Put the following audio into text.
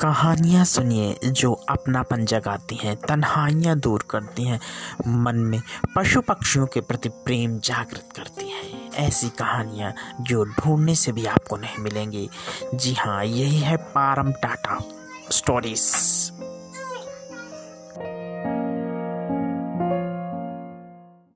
कहानियाँ सुनिए जो अपनापन जगाती हैं, तन्हाइयाँ दूर करती हैं, मन में पशु पक्षियों के प्रति प्रेम जागृत करती हैं। ऐसी कहानियाँ जो ढूँढने से भी आपको नहीं मिलेंगी। जी हाँ यही है पारम टाटा स्टोरीज़।